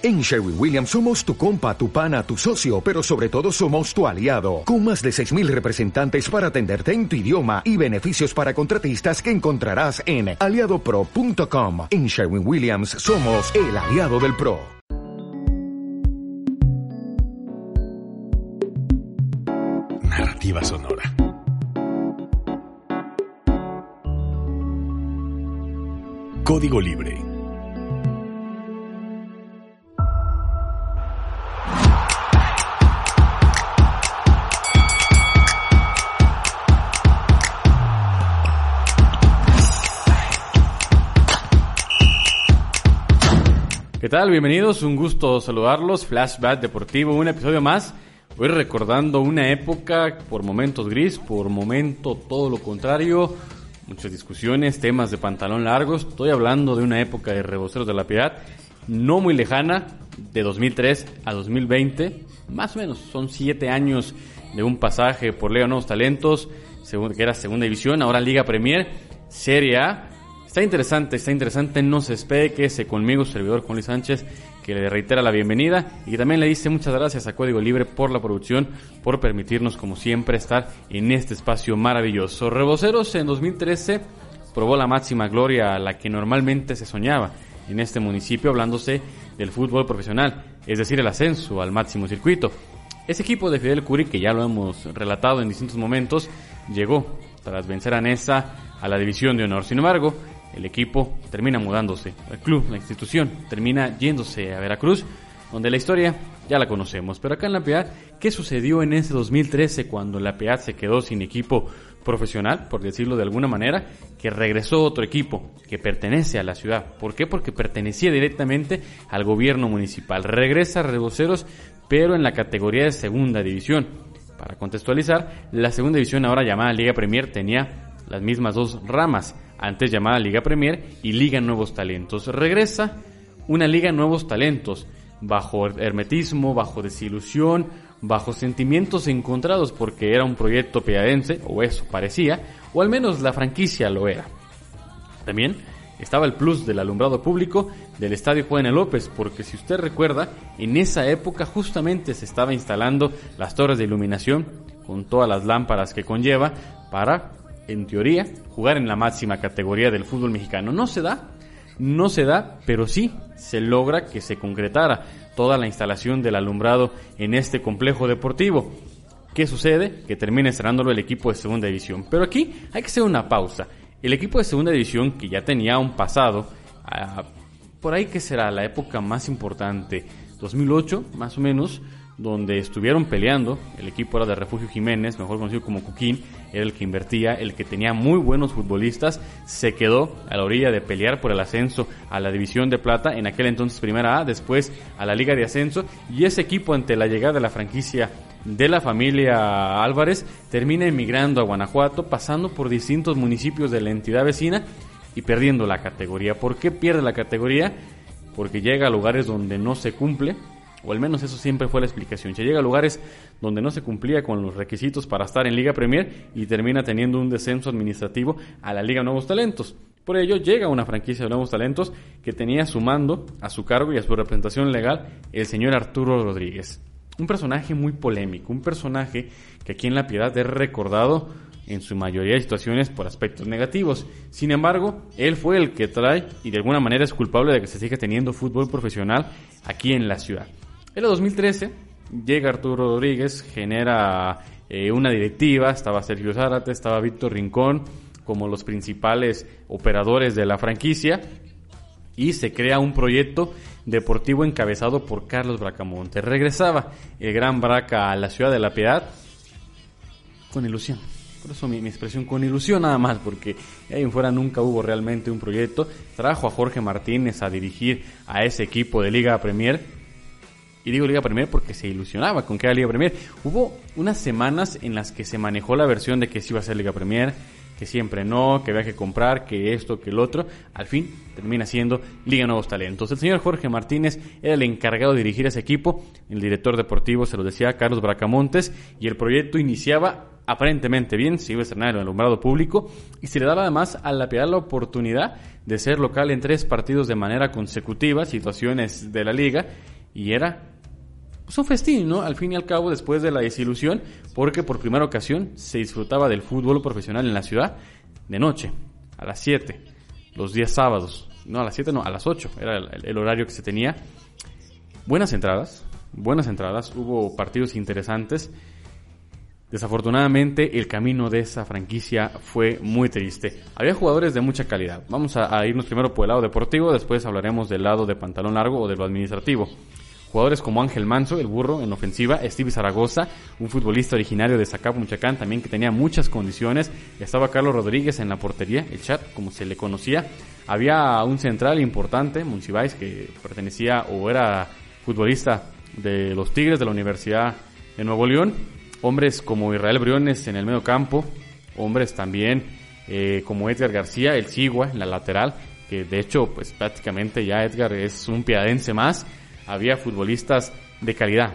En Sherwin Williams somos tu compa, tu pana, tu socio, pero sobre todo somos tu aliado, con más de 6.000 representantes para atenderte en tu idioma y beneficios para contratistas que encontrarás en aliadopro.com. En Sherwin Williams somos el aliado del PRO. Narrativa sonora. Código Libre ¿Qué tal? Bienvenidos, un gusto saludarlos. Flashback Deportivo, un episodio más. Hoy recordando una época por momentos gris, por momento todo lo contrario. Muchas discusiones, temas de pantalón largos. Estoy hablando de una época de reboceros de la piedad, no muy lejana, de 2003 a 2020. Más o menos, son siete años de un pasaje por Leo Nuevos Talentos, que era segunda división, ahora Liga Premier, Serie A Está interesante, está interesante. No se espere que ese conmigo, servidor Juan Luis Sánchez, que le reitera la bienvenida y también le dice muchas gracias a Código Libre por la producción, por permitirnos, como siempre, estar en este espacio maravilloso. Reboceros en 2013 probó la máxima gloria a la que normalmente se soñaba en este municipio, hablándose del fútbol profesional, es decir, el ascenso al máximo circuito. Ese equipo de Fidel Curi, que ya lo hemos relatado en distintos momentos, llegó tras vencer a Nesa a la división de honor. Sin embargo, el equipo termina mudándose, el club, la institución, termina yéndose a Veracruz, donde la historia ya la conocemos. Pero acá en La Piedad, ¿qué sucedió en ese 2013 cuando La Piedad se quedó sin equipo profesional, por decirlo de alguna manera, que regresó otro equipo que pertenece a la ciudad? ¿Por qué? Porque pertenecía directamente al gobierno municipal. Regresa a Reboceros, pero en la categoría de segunda división. Para contextualizar, la segunda división ahora llamada Liga Premier tenía las mismas dos ramas antes llamada Liga Premier, y Liga Nuevos Talentos. Regresa una Liga Nuevos Talentos, bajo hermetismo, bajo desilusión, bajo sentimientos encontrados porque era un proyecto peadense, o eso parecía, o al menos la franquicia lo era. También estaba el plus del alumbrado público del Estadio Juan López, porque si usted recuerda, en esa época justamente se estaba instalando las torres de iluminación con todas las lámparas que conlleva para en teoría, jugar en la máxima categoría del fútbol mexicano. No se da, no se da, pero sí se logra que se concretara toda la instalación del alumbrado en este complejo deportivo. ¿Qué sucede? Que termina estrenándolo el equipo de segunda división. Pero aquí hay que hacer una pausa. El equipo de segunda división, que ya tenía un pasado, ah, por ahí que será la época más importante, 2008 más o menos, donde estuvieron peleando. El equipo era de Refugio Jiménez, mejor conocido como Cuquín, era el que invertía, el que tenía muy buenos futbolistas. Se quedó a la orilla de pelear por el ascenso a la División de Plata, en aquel entonces Primera A, después a la Liga de Ascenso. Y ese equipo, ante la llegada de la franquicia de la familia Álvarez, termina emigrando a Guanajuato, pasando por distintos municipios de la entidad vecina y perdiendo la categoría. ¿Por qué pierde la categoría? Porque llega a lugares donde no se cumple o al menos eso siempre fue la explicación. Se llega a lugares donde no se cumplía con los requisitos para estar en Liga Premier y termina teniendo un descenso administrativo a la Liga Nuevos Talentos. Por ello llega una franquicia de nuevos talentos que tenía sumando a su cargo y a su representación legal el señor Arturo Rodríguez. Un personaje muy polémico, un personaje que aquí en La Piedad es recordado en su mayoría de situaciones por aspectos negativos. Sin embargo, él fue el que trae y de alguna manera es culpable de que se siga teniendo fútbol profesional aquí en la ciudad. En el 2013 llega Arturo Rodríguez, genera eh, una directiva, estaba Sergio Zárate, estaba Víctor Rincón como los principales operadores de la franquicia y se crea un proyecto deportivo encabezado por Carlos Bracamonte. Regresaba el gran Braca a la ciudad de La Piedad con ilusión. Por eso mi, mi, expresión con ilusión nada más, porque ahí en fuera nunca hubo realmente un proyecto. Trajo a Jorge Martínez a dirigir a ese equipo de Liga Premier y digo Liga Premier porque se ilusionaba con que era Liga Premier. Hubo unas semanas en las que se manejó la versión de que sí iba a ser Liga Premier, que siempre no, que había que comprar, que esto, que el otro. Al fin termina siendo Liga Nuevos Talentos. El señor Jorge Martínez era el encargado de dirigir ese equipo. El director deportivo se lo decía Carlos Bracamontes. Y el proyecto iniciaba aparentemente bien, se iba a estrenar en el alumbrado público y se le daba además a la Piedad la oportunidad de ser local en tres partidos de manera consecutiva, situaciones de la liga y era pues un festín, ¿no? Al fin y al cabo, después de la desilusión, porque por primera ocasión se disfrutaba del fútbol profesional en la ciudad de noche, a las 7, los días sábados. No, a las 7, no, a las 8 era el, horario que se tenía. Buenas entradas, buenas entradas, hubo partidos interesantes. Desafortunadamente el camino de esa franquicia fue muy triste. Había jugadores de mucha calidad. Vamos a, a, irnos primero por el lado deportivo, después hablaremos del lado de pantalón largo o de lo administrativo. Jugadores como Ángel Manso, el burro en ofensiva, Steve Zaragoza, un futbolista originario de Zacapo, Michoacán, también que tenía muchas condiciones. Estaba Carlos Rodríguez en la portería, el chat, como se le conocía. Había un central importante, Monsiváis, que pertenecía o era futbolista de los Tigres de la Universidad de Nuevo León. Hombres como Israel Briones en el medio campo. Hombres también eh, como Edgar García, el Cigua en la lateral. Que de hecho, pues prácticamente ya Edgar es un piadense más. Había futbolistas de calidad.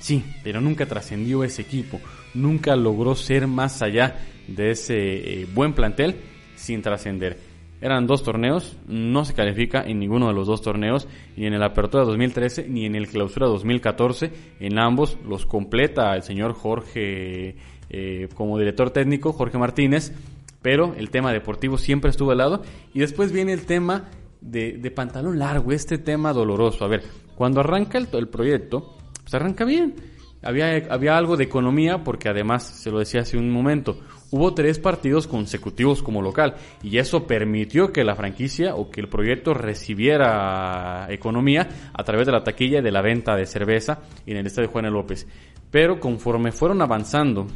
Sí, pero nunca trascendió ese equipo. Nunca logró ser más allá de ese eh, buen plantel sin trascender. Eran dos torneos, no se califica en ninguno de los dos torneos, ni en el Apertura 2013 ni en el Clausura 2014. En ambos los completa el señor Jorge eh, como director técnico, Jorge Martínez, pero el tema deportivo siempre estuvo al lado. Y después viene el tema de, pantalón largo, este tema doloroso. A ver, cuando arranca el, el proyecto, pues arranca bien. Había, había algo de economía porque además, se lo decía hace un momento, hubo tres partidos consecutivos como local y eso permitió que la franquicia o que el proyecto recibiera economía a través de la taquilla y de la venta de cerveza en el estadio Juan López. Pero conforme fueron avanzando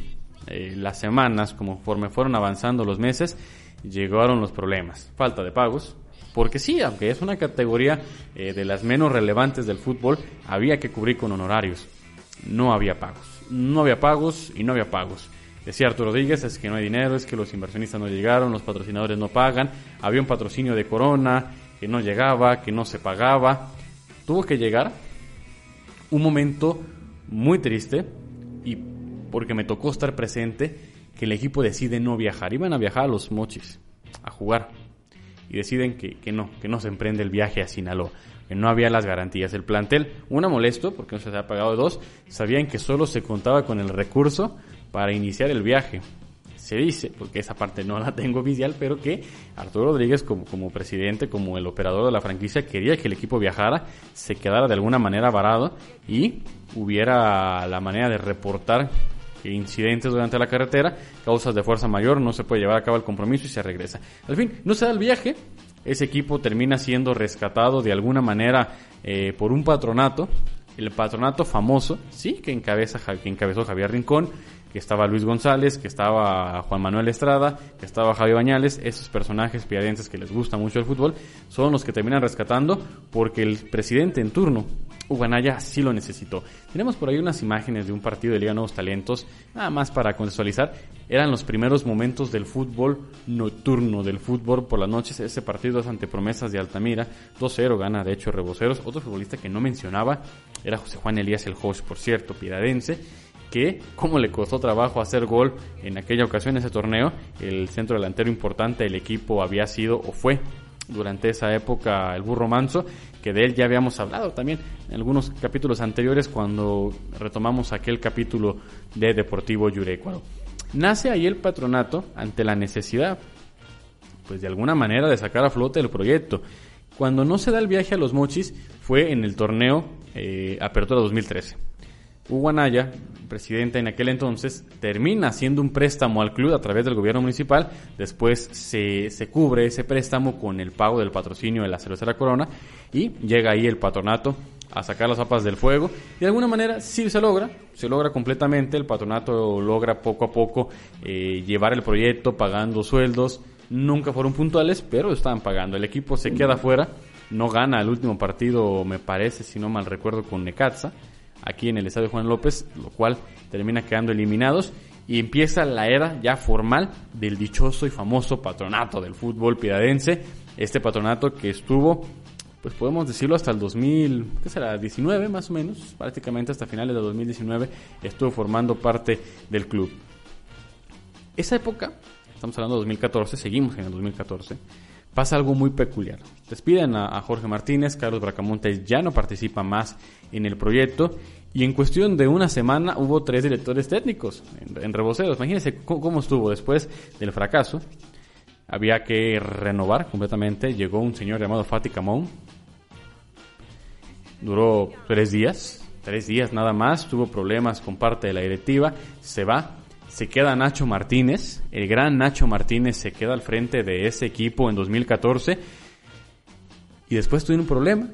eh, las semanas, conforme fueron avanzando los meses, llegaron los problemas. Falta de pagos, porque sí, aunque es una categoría eh, de las menos relevantes del fútbol, había que cubrir con honorarios. No había pagos. No había pagos y no había pagos. Decía Arturo Rodríguez, es que no hay dinero, es que los inversionistas no llegaron, los patrocinadores no pagan, había un patrocinio de Corona que no llegaba, que no se pagaba. Tuvo que llegar un momento muy triste y porque me tocó estar presente que el equipo decide no viajar. Iban a viajar a los mochis, a jugar. Y deciden que, que no, que no se emprende el viaje a Sinaloa que no había las garantías. El plantel, una molesto, porque no se había pagado dos, sabían que solo se contaba con el recurso para iniciar el viaje. Se dice, porque esa parte no la tengo oficial, pero que Arturo Rodríguez como, como presidente, como el operador de la franquicia, quería que el equipo viajara, se quedara de alguna manera varado y hubiera la manera de reportar incidentes durante la carretera, causas de fuerza mayor, no se puede llevar a cabo el compromiso y se regresa. Al fin, no se da el viaje, ese equipo termina siendo rescatado de alguna manera eh, por un patronato, el patronato famoso, sí, que, encabeza, que encabezó Javier Rincón, que estaba Luis González, que estaba Juan Manuel Estrada, que estaba Javier Bañales, esos personajes piadenses que les gusta mucho el fútbol, son los que terminan rescatando porque el presidente en turno, Uganaya, sí lo necesitó. Tenemos por ahí unas imágenes de un partido de Liga Nuevos Talentos, nada más para contextualizar, eran los primeros momentos del fútbol nocturno, del fútbol por las noches, ese partido es ante promesas de Altamira, 2-0 gana de hecho Reboceros, otro futbolista que no mencionaba era José Juan Elías el host, por cierto, piradense, que cómo le costó trabajo hacer gol en aquella ocasión, ese torneo. El centro delantero importante del equipo había sido o fue durante esa época el burro manso, que de él ya habíamos hablado también en algunos capítulos anteriores cuando retomamos aquel capítulo de Deportivo Yurecuaro. Nace ahí el patronato ante la necesidad, pues de alguna manera, de sacar a flote el proyecto. Cuando no se da el viaje a los mochis fue en el torneo eh, Apertura 2013 Hugo Anaya, presidente en aquel entonces, termina haciendo un préstamo al club a través del gobierno municipal, después se, se cubre ese préstamo con el pago del patrocinio de la cervecera Corona y llega ahí el patronato a sacar las zapas del fuego. De alguna manera sí se logra, se logra completamente, el patronato logra poco a poco eh, llevar el proyecto pagando sueldos, nunca fueron puntuales, pero estaban pagando. El equipo se queda fuera, no gana el último partido, me parece, si no mal recuerdo, con Necaxa aquí en el estadio Juan López, lo cual termina quedando eliminados y empieza la era ya formal del dichoso y famoso patronato del fútbol piradense, este patronato que estuvo pues podemos decirlo hasta el 2000, ¿qué será? 19 más o menos, prácticamente hasta finales de 2019 estuvo formando parte del club. Esa época, estamos hablando de 2014, seguimos en el 2014, pasa algo muy peculiar. Despiden a, Jorge Martínez, Carlos Bracamontes ya no participa más en el proyecto y en cuestión de una semana hubo tres directores técnicos en, Reboceros. Imagínense cómo, estuvo después del fracaso. Había que renovar completamente. Llegó un señor llamado Fatih Camón. Duró tres días. Tres días nada más. Tuvo problemas con parte de la directiva. Se va se queda Nacho Martínez, el gran Nacho Martínez se queda al frente de ese equipo en 2014 y después tuvo un problema,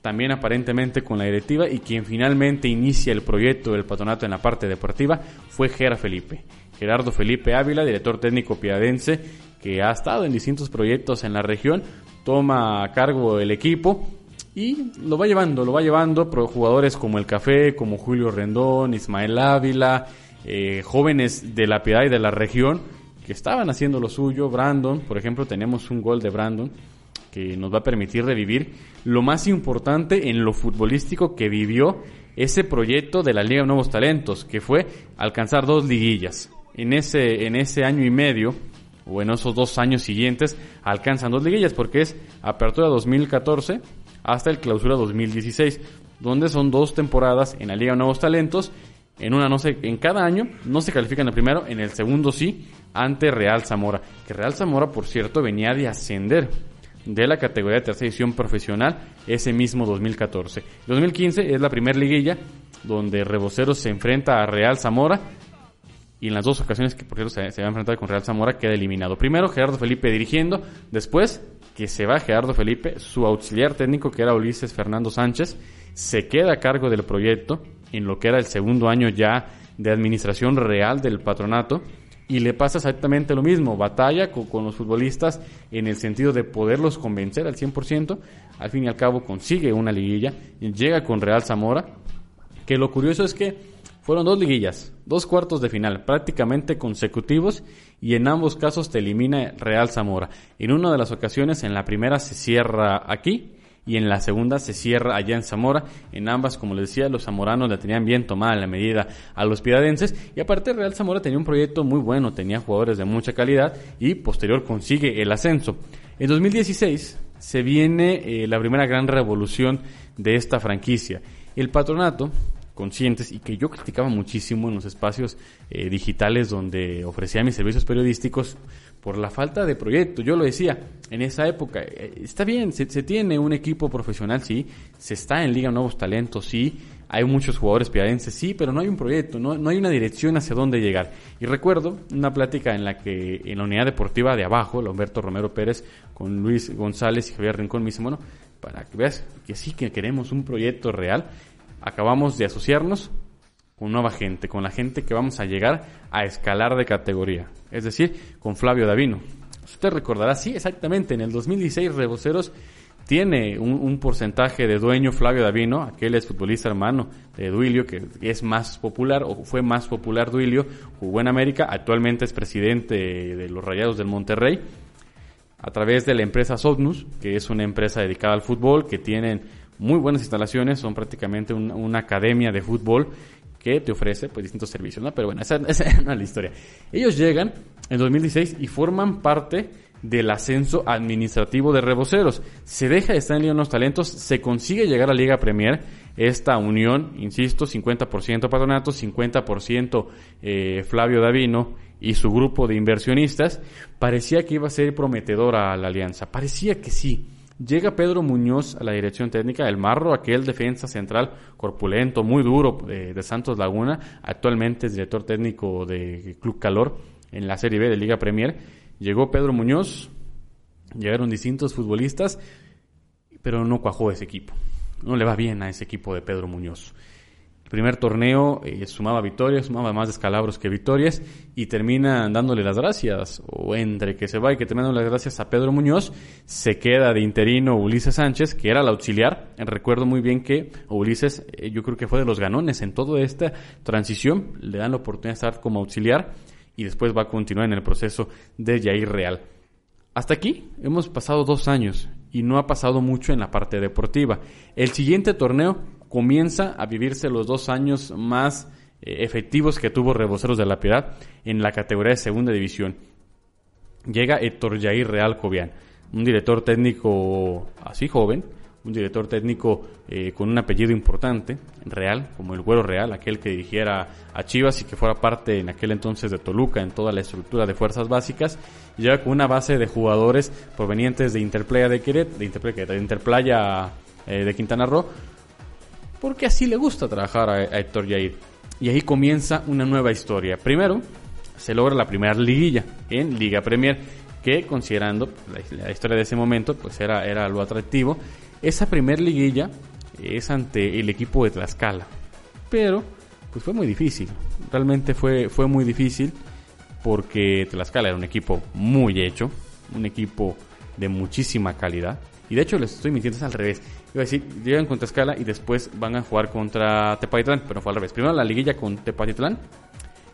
también aparentemente con la directiva y quien finalmente inicia el proyecto del patronato en la parte deportiva fue Gera Felipe. Gerardo Felipe Ávila, director técnico piadense, que ha estado en distintos proyectos en la región, toma a cargo el equipo y lo va llevando, lo va llevando, jugadores como el Café, como Julio Rendón, Ismael Ávila, eh, jóvenes de la piedad y de la región que estaban haciendo lo suyo. Brandon, por ejemplo, tenemos un gol de Brandon que nos va a permitir revivir lo más importante en lo futbolístico que vivió ese proyecto de la Liga de Nuevos Talentos, que fue alcanzar dos liguillas. En ese, en ese año y medio, o en esos dos años siguientes, alcanzan dos liguillas, porque es apertura 2014 hasta el clausura 2016, donde son dos temporadas en la Liga de Nuevos Talentos en una no sé, en cada año no se califica en el primero, en el segundo sí, ante Real Zamora. Que Real Zamora, por cierto, venía de ascender de la categoría de tercera edición profesional ese mismo 2014. 2015 es la primera liguilla donde Reboceros se enfrenta a Real Zamora y en las dos ocasiones que por cierto se, se va a enfrentar con Real Zamora queda eliminado. Primero Gerardo Felipe dirigiendo, después que se va Gerardo Felipe, su auxiliar técnico que era Ulises Fernando Sánchez, se queda a cargo del proyecto en lo que era el segundo año ya de administración real del patronato y le pasa exactamente lo mismo, batalla con, los futbolistas en el sentido de poderlos convencer al 100%, al fin y al cabo consigue una liguilla, llega con Real Zamora, que lo curioso es que fueron dos liguillas, dos cuartos de final prácticamente consecutivos y en ambos casos te elimina Real Zamora. En una de las ocasiones, en la primera se cierra aquí y en la segunda se cierra allá en Zamora. En ambas, como les decía, los zamoranos la tenían bien tomada la medida a los piadenses y aparte Real Zamora tenía un proyecto muy bueno, tenía jugadores de mucha calidad y posterior consigue el ascenso. En 2016 se viene eh, la primera gran revolución de esta franquicia. El patronato conscientes y que yo criticaba muchísimo en los espacios eh, digitales donde ofrecía mis servicios periodísticos por la falta de proyecto. Yo lo decía, en esa época, eh, está bien, se, tiene un equipo profesional, sí, se está en Liga Nuevos Talentos, sí, hay muchos jugadores piadenses, sí, pero no hay un proyecto, no, no hay una dirección hacia dónde llegar. Y recuerdo una plática en la que en la unidad deportiva de abajo, Humberto Romero Pérez, con Luis González y Javier Rincón, me dice, bueno, para que veas que sí que queremos un proyecto real, acabamos de asociarnos con nueva gente, con la gente que vamos a llegar a escalar de categoría, es decir, con Flavio Davino. Usted recordará, sí, exactamente, en el 2016 Reboceros tiene un, porcentaje de dueño Flavio Davino, aquel es futbolista hermano de Duilio, que es más popular, o fue más popular Duilio, jugó en América, actualmente es presidente de los Rayados del Monterrey, a través de la empresa Sotnus, que es una empresa dedicada al fútbol, que tienen muy buenas instalaciones, son prácticamente una academia de fútbol que te ofrece pues distintos servicios, ¿no? Pero bueno, esa, no es la historia. Ellos llegan en 2016 y forman parte del ascenso administrativo de Reboceros. Se deja de estar en los Talentos, se consigue llegar a Liga Premier, esta unión, insisto, 50% patronato, 50% eh, Flavio Davino y su grupo de inversionistas, parecía que iba a ser prometedora a la alianza, parecía que sí. Llega Pedro Muñoz a la dirección técnica, el Marro, aquel defensa central corpulento, muy duro de Santos Laguna, actualmente es director técnico de Club Calor en la Serie B de Liga Premier. Llegó Pedro Muñoz, llegaron distintos futbolistas, pero no cuajó ese equipo. No le va bien a ese equipo de Pedro Muñoz. Primer torneo eh, sumaba victorias, sumaba más descalabros que victorias y termina dándole las gracias, o entre que se va y que termina dándole las gracias a Pedro Muñoz, se queda de interino Ulises Sánchez, que era el auxiliar. Recuerdo muy bien que Ulises, eh, yo creo que fue de los ganones en toda esta transición, le dan la oportunidad de estar como auxiliar y después va a continuar en el proceso de Jair Real. Hasta aquí hemos pasado dos años y no ha pasado mucho en la parte deportiva. El siguiente torneo comienza a vivirse los dos años más eh, efectivos que tuvo Reboceros de la Piedad en la categoría de segunda división. Llega Héctor Jair Real Cobian. un director técnico así joven, un director técnico eh, con un apellido importante, real, como el Güero Real, aquel que dirigiera a Chivas y que fuera parte en aquel entonces de Toluca en toda la estructura de fuerzas básicas, llega con una base de jugadores provenientes de Interplaya de Queret, de Interplaya, de, eh, de Quintana Roo, porque así le gusta trabajar a, Héctor Yair. Y ahí comienza una nueva historia. Primero, se logra la primera liguilla en Liga Premier, que considerando la, historia de ese momento, pues era, era lo atractivo. Esa primer liguilla es ante el equipo de Tlaxcala. Pero, pues fue muy difícil. Realmente fue, fue muy difícil porque Tlaxcala era un equipo muy hecho, un equipo de muchísima calidad. Y de hecho les estoy mintiendo, es al revés. Iba a decir, llegan contra Tlaxcala y después van a jugar contra Tepatitlán, pero fue al revés. Primero la liguilla con Tepatitlán,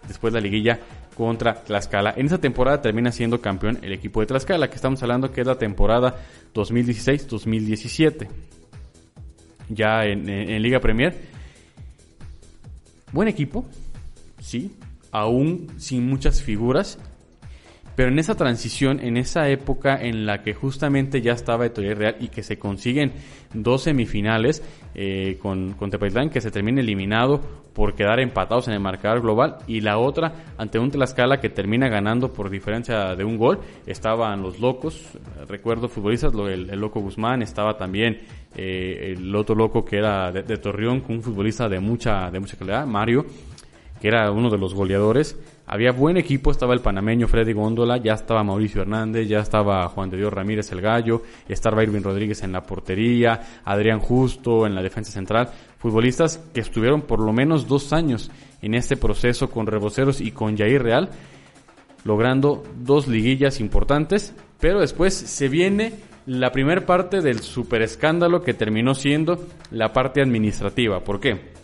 después la liguilla contra Tlaxcala. En esa temporada termina siendo campeón el equipo de Tlaxcala, que estamos hablando que es la temporada 2016-2017. Ya en, Liga Premier. Buen equipo, sí, aún sin muchas figuras. Pero en esa transición, en esa época en la que justamente ya estaba Etoile Real y que se consiguen dos semifinales eh, con, con que se termina eliminado por quedar empatados en el marcador global, y la otra ante un Tlaxcala que termina ganando por diferencia de un gol. Estaban los locos, recuerdo futbolistas, el, loco Guzmán, estaba también eh, el otro loco que era de, de Torreón, un futbolista de mucha, de mucha calidad, Mario que era uno de los goleadores. Había buen equipo, estaba el panameño Freddy Góndola, ya estaba Mauricio Hernández, ya estaba Juan de Dios Ramírez el Gallo, estaba Irving Rodríguez en la portería, Adrián Justo en la defensa central, futbolistas que estuvieron por lo menos dos años en este proceso con Reboceros y con Jair Real, logrando dos liguillas importantes, pero después se viene la primera parte del super escándalo que terminó siendo la parte administrativa. ¿Por qué?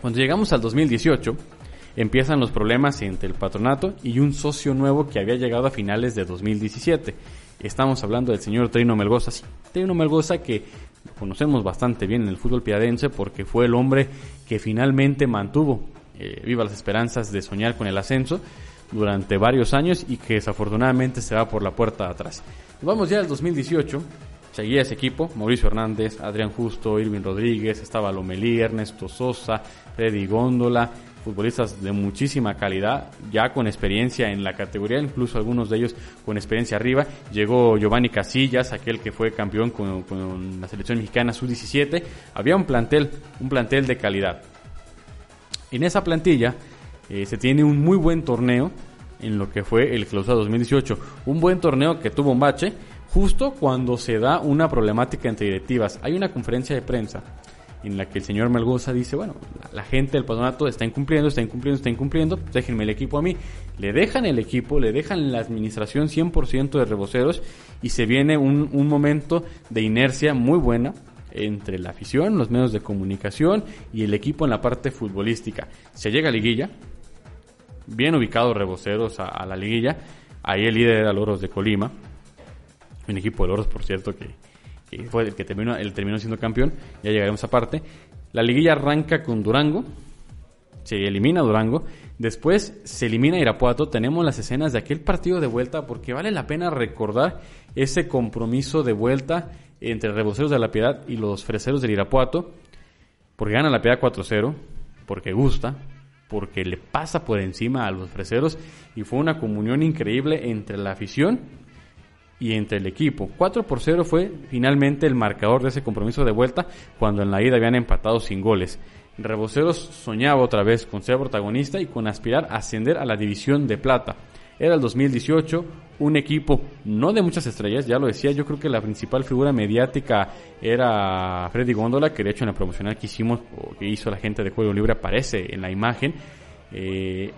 Cuando llegamos al 2018, empiezan los problemas entre el patronato y un socio nuevo que había llegado a finales de 2017. Estamos hablando del señor Trino Melgoza. Sí, Trino Melgoza que conocemos bastante bien en el fútbol piadense porque fue el hombre que finalmente mantuvo eh, viva las esperanzas de soñar con el ascenso durante varios años y que desafortunadamente se va por la puerta atrás. Vamos ya al 2018. Seguía ese equipo, Mauricio Hernández, Adrián Justo, Irving Rodríguez, estaba Lomelí, Ernesto Sosa, Freddy Góndola, futbolistas de muchísima calidad, ya con experiencia en la categoría, incluso algunos de ellos con experiencia arriba. Llegó Giovanni Casillas, aquel que fue campeón con, la selección mexicana sub-17. Había un plantel, un plantel de calidad. En esa plantilla eh, se tiene un muy buen torneo en lo que fue el Clausura 2018. Un buen torneo que tuvo un bache justo cuando se da una problemática entre directivas. Hay una conferencia de prensa en la que el señor Melgoza dice, bueno, la, gente del patronato está incumpliendo, está incumpliendo, está incumpliendo, déjenme el equipo a mí. Le dejan el equipo, le dejan la administración 100% de reboceros y se viene un, momento de inercia muy buena entre la afición, los medios de comunicación y el equipo en la parte futbolística. Se llega a liguilla, bien ubicados reboceros a, la liguilla, ahí el líder era Loros de Colima, un equipo de Loros, por cierto, que que fue el que terminó, el terminó siendo campeón, ya llegaremos a parte. La liguilla arranca con Durango, se elimina Durango, después se elimina Irapuato, tenemos las escenas de aquel partido de vuelta porque vale la pena recordar ese compromiso de vuelta entre Reboceros de la Piedad y los Freseros del Irapuato, porque gana la Piedad 4-0, porque gusta, porque le pasa por encima a los Freseros y fue una comunión increíble entre la afición y entre el equipo. 4 por 0 fue finalmente el marcador de ese compromiso de vuelta cuando en la ida habían empatado sin goles. Reboceros soñaba otra vez con ser protagonista y con aspirar a ascender a la división de plata. Era el 2018, un equipo no de muchas estrellas, ya lo decía, yo creo que la principal figura mediática era Freddy Góndola, que de hecho en la promocional que hicimos, o que hizo la gente de Juego Libre, aparece en la imagen. Eh,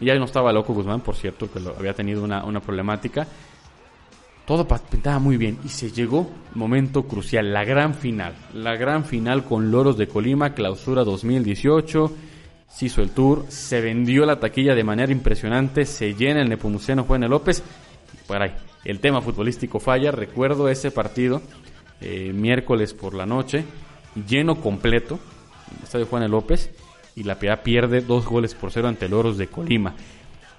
ya no estaba Loco Guzmán, por cierto, que lo, había tenido una, una problemática. Todo pintaba muy bien y se llegó momento crucial, la gran final. La gran final con Loros de Colima, clausura 2018. Se hizo el tour, se vendió la taquilla de manera impresionante, se llena el Nepomuceno Juan López. Por ahí, el tema futbolístico falla. Recuerdo ese partido, eh, miércoles por la noche, lleno completo, el estadio Juan López, y la PA pierde dos goles por cero ante Loros de Colima.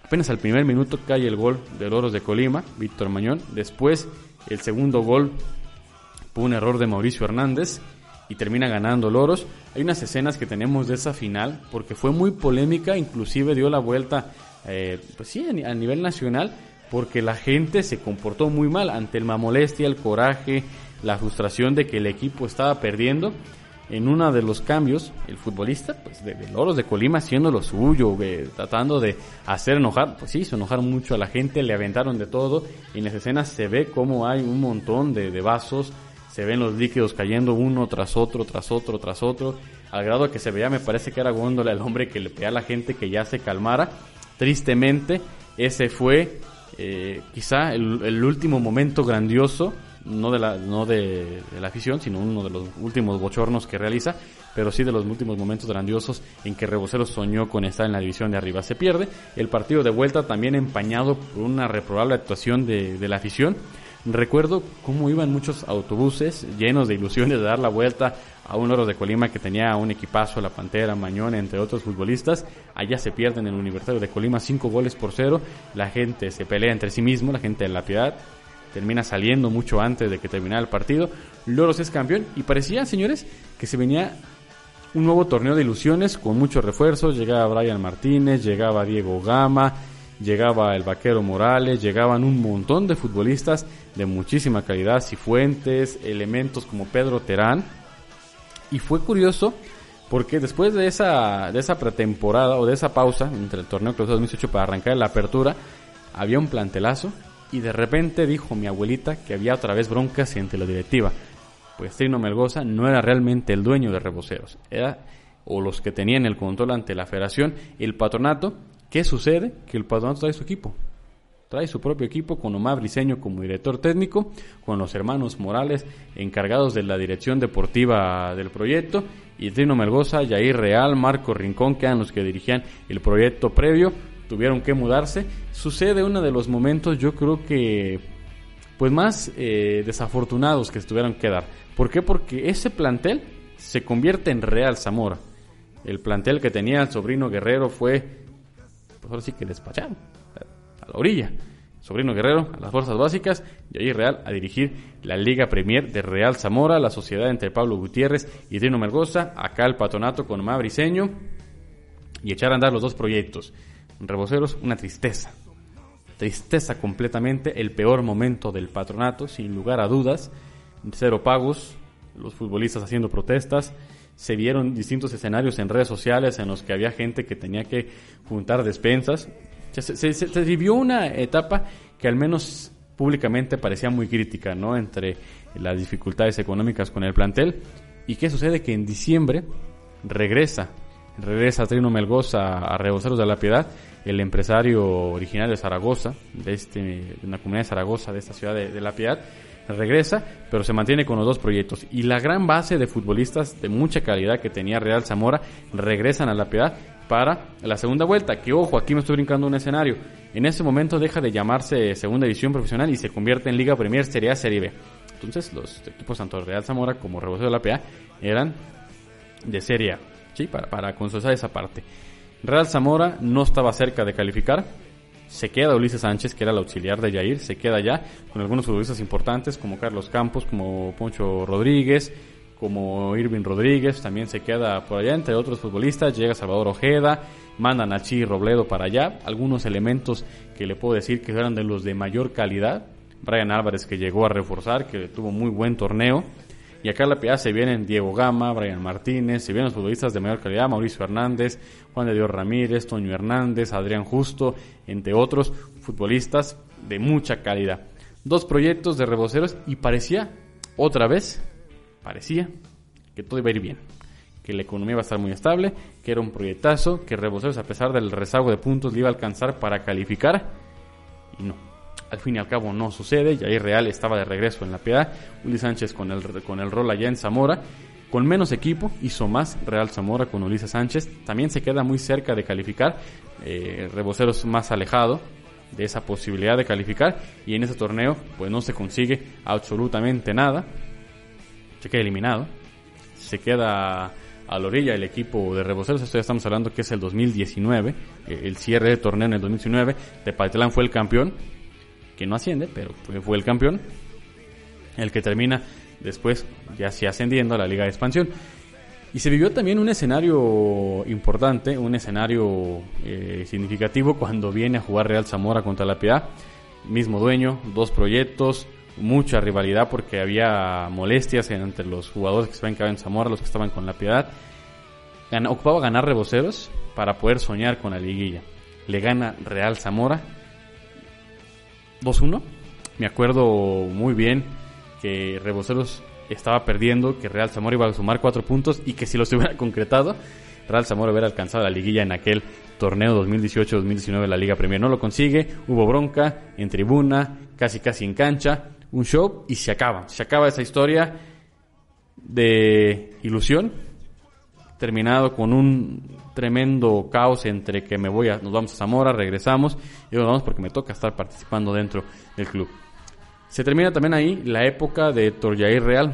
Apenas al primer minuto cae el gol de Loros de Colima, Víctor Mañón. Después El segundo gol fue un error de Mauricio Hernández y termina ganando Loros. Hay unas escenas que tenemos de esa final porque fue muy polémica, inclusive dio la vuelta, eh, pues sí, a nivel nacional, porque la gente se comportó muy mal ante el molestia, el coraje, la frustración de que el equipo estaba perdiendo. En uno de los cambios, el futbolista pues, de, Loros de Colima haciendo lo suyo, tratando de hacer enojar, pues sí, hizo enojar mucho a la gente, le aventaron de todo. Y en las escenas se ve como hay un montón de, de vasos, se ven los líquidos cayendo uno tras otro, tras otro, tras otro, al grado que se veía, me parece que era Góndola el hombre que le pedía a la gente que ya se calmara. Tristemente, ese fue eh, quizá el, último momento grandioso, no de la, no de, la afición, sino uno de los últimos bochornos que realiza, pero sí de los últimos momentos grandiosos en que Rebocero soñó con estar en la división de arriba. Se pierde el partido de vuelta también empañado por una reprobable actuación de, de la afición Recuerdo cómo iban muchos autobuses llenos de ilusiones de dar la vuelta a un oro de Colima que tenía un equipazo, La Pantera, Mañón, entre otros futbolistas. Allá se pierden en el Universitario de Colima cinco goles por cero. La gente se pelea entre sí mismo, la gente de La Piedad termina saliendo mucho antes de que terminara el partido. Loros es campeón y parecía, señores, que se venía un nuevo torneo de ilusiones con muchos refuerzos. Llegaba Brian Martínez, llegaba Diego Gama, llegaba el Vaquero Morales, llegaban un montón de futbolistas de muchísima calidad, Cifuentes, elementos como Pedro Terán. Y fue curioso porque después de esa, de esa pretemporada o de esa pausa entre el torneo Clausura 2018 para arrancar la apertura, había un plantelazo y de repente dijo mi abuelita que había otra vez broncas entre la directiva. Pues Trino Melgoza no era realmente el dueño de Reboceros, era o los que tenían el control ante la federación, el patronato ¿Qué sucede? Que el patronato trae su equipo. Trae su propio equipo con Omar Briseño como director técnico, con los hermanos Morales encargados de la dirección deportiva del proyecto, y Trino Melgoza, Jair Real, Marco Rincón, que eran los que dirigían el proyecto previo, tuvieron que mudarse. Sucede uno de los momentos, yo creo que, pues más eh, desafortunados que estuvieron que dar. ¿Por qué? Porque ese plantel se convierte en Real Zamora. El plantel que tenía el sobrino Guerrero fue pues ahora sí que despacharon a la orilla. Sobrino Guerrero a las fuerzas básicas y ahí Real a dirigir la Liga Premier de Real Zamora, la sociedad entre Pablo Gutiérrez y Trino Mergoza, acá el patronato con Omar Briseño y echar a andar los dos proyectos. Reboceros, una tristeza. Tristeza completamente, el peor momento del patronato, sin lugar a dudas. Cero pagos, los futbolistas haciendo protestas, se vieron distintos escenarios en redes sociales en los que había gente que tenía que juntar despensas. Se, se, vivió una etapa que al menos públicamente parecía muy crítica, ¿no? Entre las dificultades económicas con el plantel. ¿Y qué sucede? Que en diciembre regresa, regresa Trino Melgoza a Reboceros de la Piedad, el empresario originario de Zaragoza, de, este, de una comunidad de Zaragoza, de esta ciudad de La Piedad, regresa, pero se mantiene con los dos proyectos. Y la gran base de futbolistas de mucha calidad que tenía Real Zamora regresan a la Piedad para la segunda vuelta. Que ojo, aquí me estoy brincando un escenario. En ese momento deja de llamarse Segunda División Profesional y se convierte en Liga Premier Serie A, Serie B. Entonces los equipos tanto Real Zamora como Rebocero de la PA eran de Serie A, para, para esa parte. Real Zamora no estaba cerca de calificar, se queda Ulises Sánchez, que era el auxiliar de Yair, se queda ya con algunos futbolistas importantes como Carlos Campos, como Poncho Rodríguez, como Irving Rodríguez, también se queda por allá, entre otros futbolistas, llega Salvador Ojeda, mandan a Chi Robledo para allá, algunos elementos que le puedo decir que eran de los de mayor calidad, Brian Álvarez que llegó a reforzar, que tuvo muy buen torneo, y acá en la PA se vienen Diego Gama, Brian Martínez, se vienen los futbolistas de mayor calidad, Mauricio Hernández, Juan de Dios Ramírez, Toño Hernández, Adrián Justo, entre otros futbolistas de mucha calidad. Dos proyectos de reboceros y parecía, otra vez, parecía que todo iba a ir bien, que la economía iba a estar muy estable, que era un proyectazo, que reboceros a pesar del rezago de puntos le iba a alcanzar para calificar y no al fin y al cabo no sucede. Jair Real estaba de regreso en la piedad. Ulises Sánchez con el, con el rol allá en Zamora. Con menos equipo hizo más Real Zamora con Ulises Sánchez. También se queda muy cerca de calificar. Eh, Reboceros más alejado de esa posibilidad de calificar. Y en ese torneo pues no se consigue absolutamente nada. Se queda eliminado. Se queda a la orilla el equipo de Reboceros. Esto ya estamos hablando que es el 2019. El cierre de torneo en el 2019. Tepatitlán fue el campeón que no asciende, pero fue, el campeón. el que termina después ya se ascendiendo a la Liga de Expansión. Y se vivió también un escenario importante, un escenario eh, significativo cuando viene a jugar Real Zamora contra la Piedad. Mismo dueño, dos proyectos, mucha rivalidad porque había molestias entre los jugadores que estaban en Zamora, los que estaban con la Piedad. ocupaba ganar reboceros para poder soñar con la liguilla. Le gana Real Zamora 2-1. Me acuerdo muy bien que Reboceros estaba perdiendo, que Real Zamora iba a sumar cuatro puntos y que si los hubiera concretado, Real Zamora hubiera alcanzado la liguilla en aquel torneo 2018-2019 de la Liga Premier. No lo consigue, hubo bronca en tribuna, casi casi en cancha, un show y se acaba. Se acaba esa historia de ilusión, terminado con un tremendo caos entre que me voy a, nos vamos a Zamora, regresamos y nos vamos porque me toca estar participando dentro del club. Se termina también ahí la época de Torjair Real.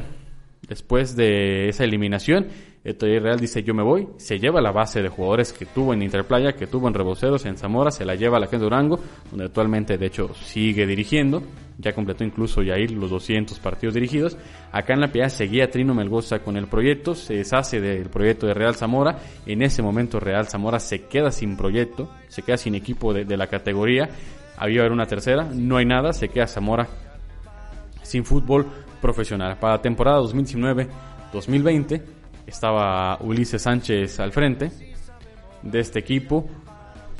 Después de esa eliminación, Real dice yo me voy, se lleva la base de jugadores que tuvo en Interplaya, que tuvo en Reboceros, en Zamora, se la lleva a la gente de Durango, donde actualmente de hecho sigue dirigiendo, ya completó incluso Yair los 200 partidos dirigidos. Acá en La Piedad seguía Trino Melgoza con el proyecto, se deshace del proyecto de Real Zamora, en ese momento Real Zamora se queda sin proyecto, se queda sin equipo de, de la categoría, había haber una tercera, no hay nada, se queda Zamora sin fútbol profesional. Para la temporada 2019-2020 estaba Ulises Sánchez al frente de este equipo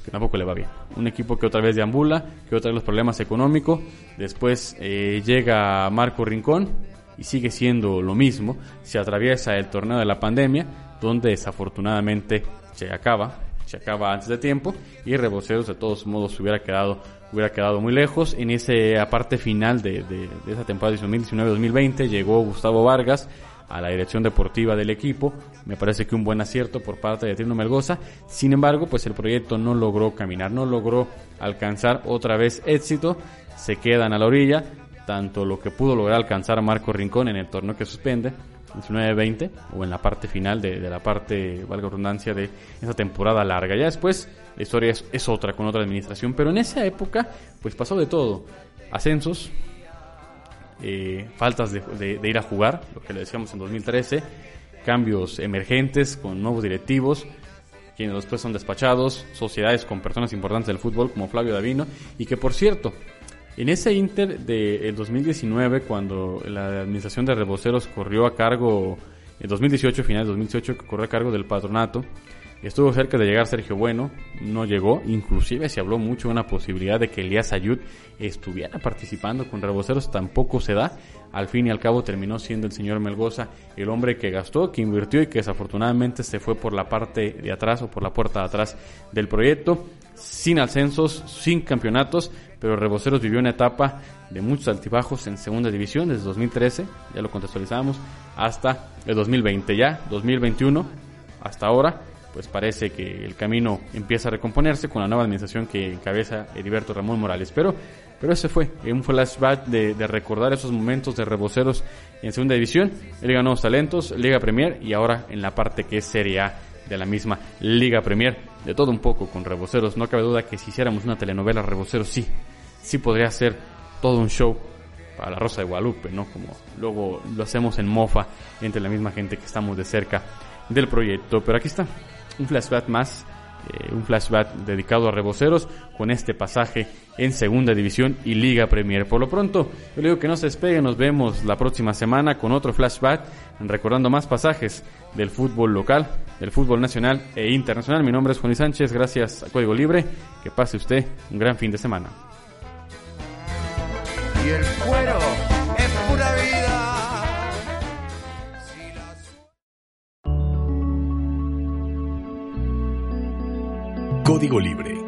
que tampoco le va bien. Un equipo que otra vez deambula, que otra vez los problemas económicos. Después eh, llega Marco Rincón y sigue siendo lo mismo. Se atraviesa el torneo de la pandemia, donde desafortunadamente se acaba, se acaba antes de tiempo y Reboceros de todos modos hubiera quedado hubiera quedado muy lejos. En esa parte final de, de, esa temporada 2019-2020 llegó Gustavo Vargas a la dirección deportiva del equipo. Me parece que un buen acierto por parte de Trino Melgoza. Sin embargo, pues el proyecto no logró caminar, no logró alcanzar otra vez éxito. Se quedan a la orilla, tanto lo que pudo lograr alcanzar Marco Rincón en el torneo que suspende, 19-20, o en la parte final de, la parte, valga redundancia, de esa temporada larga. Ya después la historia es, es, otra, con otra administración, pero en esa época, pues pasó de todo. Ascensos, eh, faltas de, de, de, ir a jugar, lo que le decíamos en 2013, cambios emergentes con nuevos directivos, quienes después son despachados, sociedades con personas importantes del fútbol como Flavio Davino, y que por cierto, en ese Inter del 2019, cuando la administración de Reboceros corrió a cargo, en 2018, final de 2018, que corrió a cargo del patronato, estuvo cerca de llegar Sergio Bueno, no llegó, inclusive se habló mucho de una posibilidad de que Elías Ayud estuviera participando con Reboceros, tampoco se da, al fin y al cabo terminó siendo el señor Melgoza el hombre que gastó, que invirtió y que desafortunadamente se fue por la parte de atrás o por la puerta de atrás del proyecto, sin ascensos, sin campeonatos, pero Reboceros vivió una etapa de muchos altibajos en segunda división desde 2013, ya lo contextualizamos, hasta el 2020, ya 2021, hasta ahora, pues parece que el camino empieza a recomponerse con la nueva administración que encabeza Heriberto Ramón Morales. Pero, pero ese fue un flashback de, de recordar esos momentos de Reboceros en segunda división, Liga Nuevos Talentos, Liga Premier y ahora en la parte que es Serie A de la misma Liga Premier. De todo un poco con Reboceros. No cabe duda que si hiciéramos una telenovela Reboceros, sí, sí podría ser todo un show para la Rosa de Guadalupe, ¿no? Como luego lo hacemos en mofa entre la misma gente que estamos de cerca del proyecto. Pero aquí está, un flashback más, eh, un flashback dedicado a Reboceros con este pasaje en Segunda División y Liga Premier. Por lo pronto, yo le digo que no se despegue, nos vemos la próxima semana con otro flashback, recordando más pasajes del fútbol local, del fútbol nacional e internacional. Mi nombre es Juan Sánchez, gracias a Código Libre, que pase usted un gran fin de semana. Y el cuero Código Libre